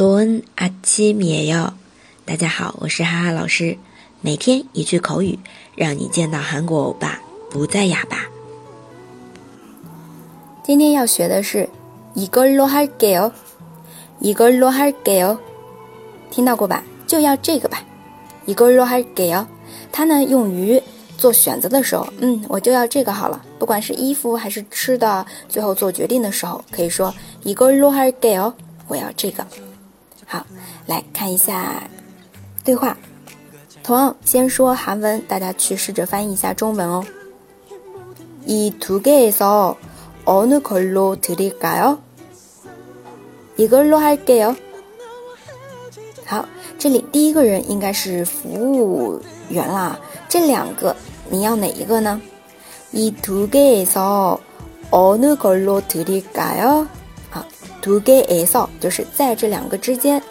좋은아침이에 요。 大家好，我是哈哈老师。每天一句口语，让你见到韩国欧巴不再哑巴。今天要学的是이걸로할게 요， 이걸로할게 요， 听到过吧？就要这个吧。이걸로할게 요， 它呢用于做选择的时候，嗯，我就要这个好了。不管是衣服还是吃的，最后做决定的时候，可以说이걸로할게 요， 我要这个。 好，来看一下对话。同样，先说韩文，大家去试着翻译一下中文哦。이두개에서어느걸로드릴까 요？ 이걸로할게 요。 好，这里第一个人应该是服务员啦。这两个你要哪一个呢？이두개에서어느걸로드릴까 요？ 好， 두개에서就是在这两个之间，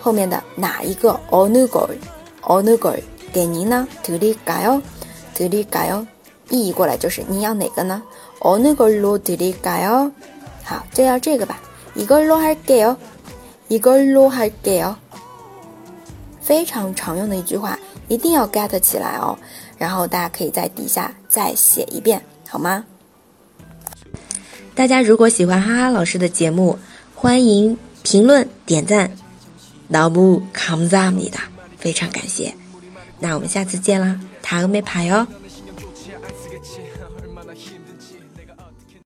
后面的哪一个어느 걸？ 어느 걸？ 给您呢？드릴까 요？ 드릴까 요？ 意译过来就是你要哪个呢？어느걸로드릴까 요？ 好，就要这个吧。이걸로할게 요。 이걸로할게 요。 非常常用的一句话，一定要 get 起来哦。然后大家可以在底下再写一遍，好吗？ 大家如果喜欢哈哈老师的节目欢迎评论点赞。老不 comes up 你的非常感谢。那我们下次见啦塔罗没牌哟